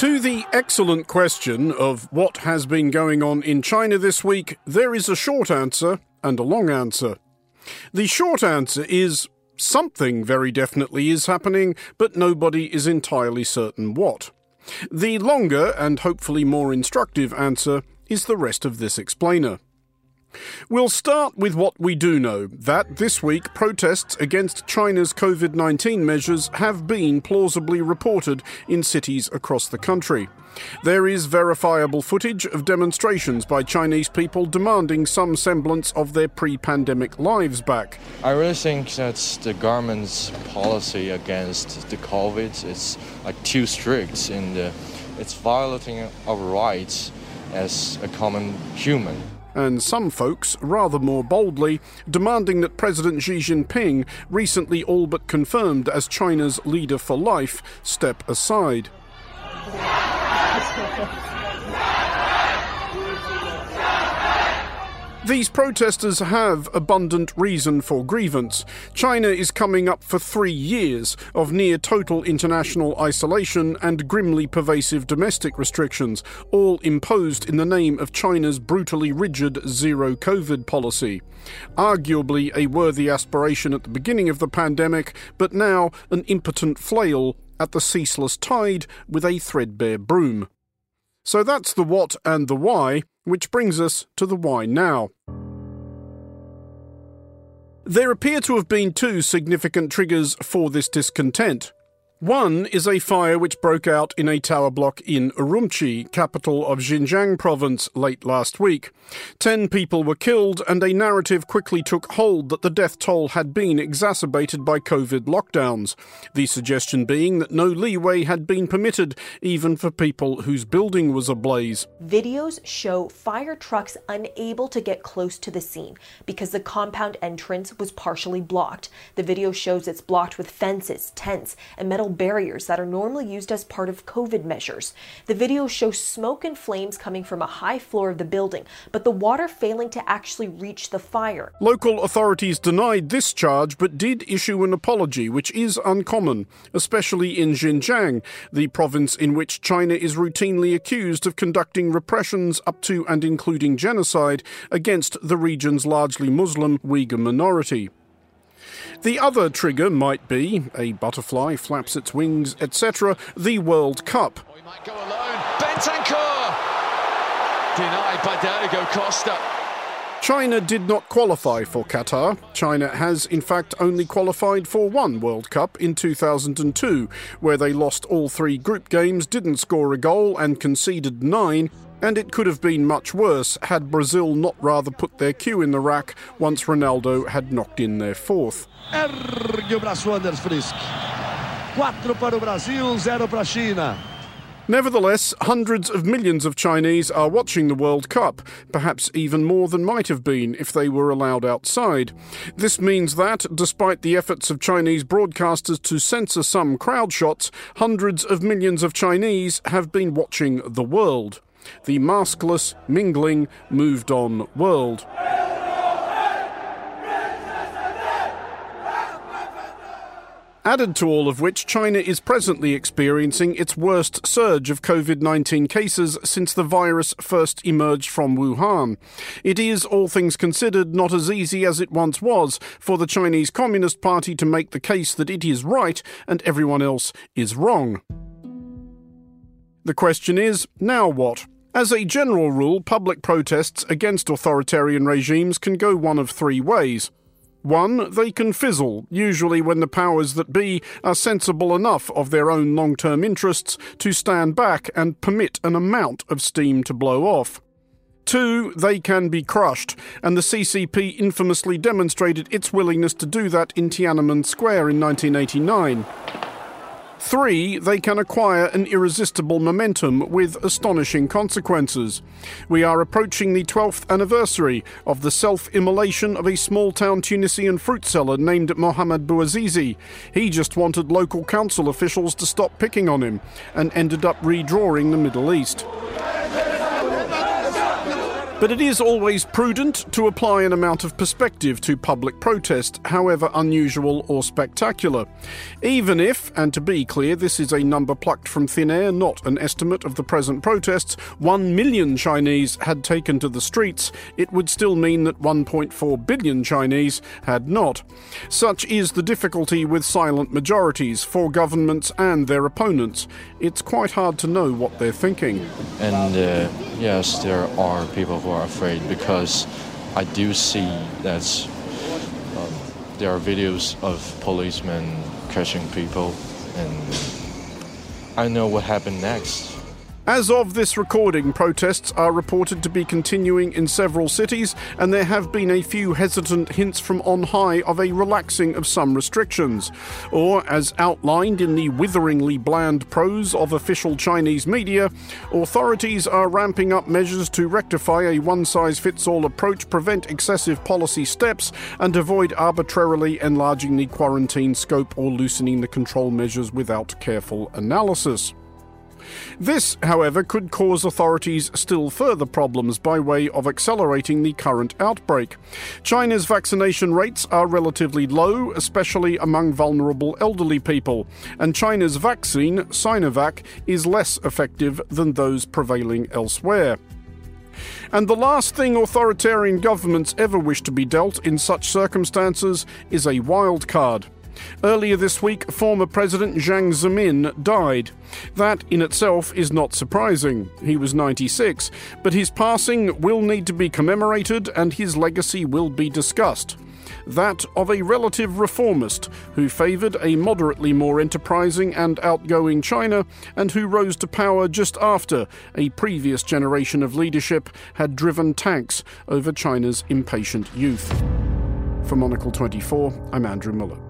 To the excellent question of what has been going on in China this week, there is a short answer and a long answer. The short answer is something very definitely is happening, but nobody is entirely certain what. The longer and hopefully more instructive answer is the rest of this explainer. We'll start with what we do know that this week protests against China's COVID 19 measures have been plausibly reported in cities across the country. There is verifiable footage of demonstrations by Chinese people demanding some semblance of their pre pandemic lives back. I really think that the government's policy against the COVID is like too strict and uh, it's violating our rights as a common human and some folks, rather more boldly, demanding that President Xi Jinping, recently all but confirmed as China's leader for life, step aside. These protesters have abundant reason for grievance. China is coming up for three years of near total international isolation and grimly pervasive domestic restrictions, all imposed in the name of China's brutally rigid zero COVID policy. Arguably a worthy aspiration at the beginning of the pandemic, but now an impotent flail at the ceaseless tide with a threadbare broom. So that's the what and the why, which brings us to the why now. There appear to have been two significant triggers for this discontent. One is a fire which broke out in a tower block in Urumqi, capital of Xinjiang province, late last week. Ten people were killed, and a narrative quickly took hold that the death toll had been exacerbated by COVID lockdowns. The suggestion being that no leeway had been permitted, even for people whose building was ablaze. Videos show fire trucks unable to get close to the scene because the compound entrance was partially blocked. The video shows it's blocked with fences, tents, and metal barriers that are normally used as part of COVID measures. The video shows smoke and flames coming from a high floor of the building, but the water failing to actually reach the fire. Local authorities denied this charge but did issue an apology, which is uncommon, especially in Xinjiang, the province in which China is routinely accused of conducting repressions up to and including genocide against the region's largely Muslim Uyghur minority. The other trigger might be a butterfly flaps its wings, etc. The World Cup. Oh, he might go alone. Bentancur denied by Diogo Costa. China did not qualify for Qatar. China has, in fact, only qualified for one World Cup in 2002, where they lost all three group games, didn't score a goal, and conceded nine. And it could have been much worse had Brazil not rather put their cue in the rack once Ronaldo had knocked in their fourth. Ergue o braço Anders Frisk. Quatro para o Brasil, zero para a China. Nevertheless, hundreds of millions of Chinese are watching the World Cup, perhaps even more than might have been if they were allowed outside. This means that, despite the efforts of Chinese broadcasters to censor some crowd shots, hundreds of millions of Chinese have been watching the world the maskless, mingling, moved on world. Added to all of which, China is presently experiencing its worst surge of COVID 19 cases since the virus first emerged from Wuhan. It is, all things considered, not as easy as it once was for the Chinese Communist Party to make the case that it is right and everyone else is wrong. The question is now what? As a general rule, public protests against authoritarian regimes can go one of three ways. One, they can fizzle, usually when the powers that be are sensible enough of their own long term interests to stand back and permit an amount of steam to blow off. Two, they can be crushed, and the CCP infamously demonstrated its willingness to do that in Tiananmen Square in 1989. Three, they can acquire an irresistible momentum with astonishing consequences. We are approaching the 12th anniversary of the self immolation of a small town Tunisian fruit seller named Mohamed Bouazizi. He just wanted local council officials to stop picking on him and ended up redrawing the Middle East. But it is always prudent to apply an amount of perspective to public protest, however unusual or spectacular. Even if, and to be clear, this is a number plucked from thin air, not an estimate of the present protests, 1 million Chinese had taken to the streets, it would still mean that 1.4 billion Chinese had not. Such is the difficulty with silent majorities for governments and their opponents. It's quite hard to know what they're thinking. And uh, yes, there are people who are afraid because I do see that um, there are videos of policemen catching people, and I know what happened next. As of this recording, protests are reported to be continuing in several cities, and there have been a few hesitant hints from on high of a relaxing of some restrictions. Or, as outlined in the witheringly bland prose of official Chinese media, authorities are ramping up measures to rectify a one size fits all approach, prevent excessive policy steps, and avoid arbitrarily enlarging the quarantine scope or loosening the control measures without careful analysis. This, however, could cause authorities still further problems by way of accelerating the current outbreak. China's vaccination rates are relatively low, especially among vulnerable elderly people, and China's vaccine, Sinovac, is less effective than those prevailing elsewhere. And the last thing authoritarian governments ever wish to be dealt in such circumstances is a wild card. Earlier this week, former President Jiang Zemin died. That in itself is not surprising. He was 96, but his passing will need to be commemorated and his legacy will be discussed that of a relative reformist who favoured a moderately more enterprising and outgoing China and who rose to power just after a previous generation of leadership had driven tanks over China's impatient youth. For Monocle 24, I'm Andrew Muller.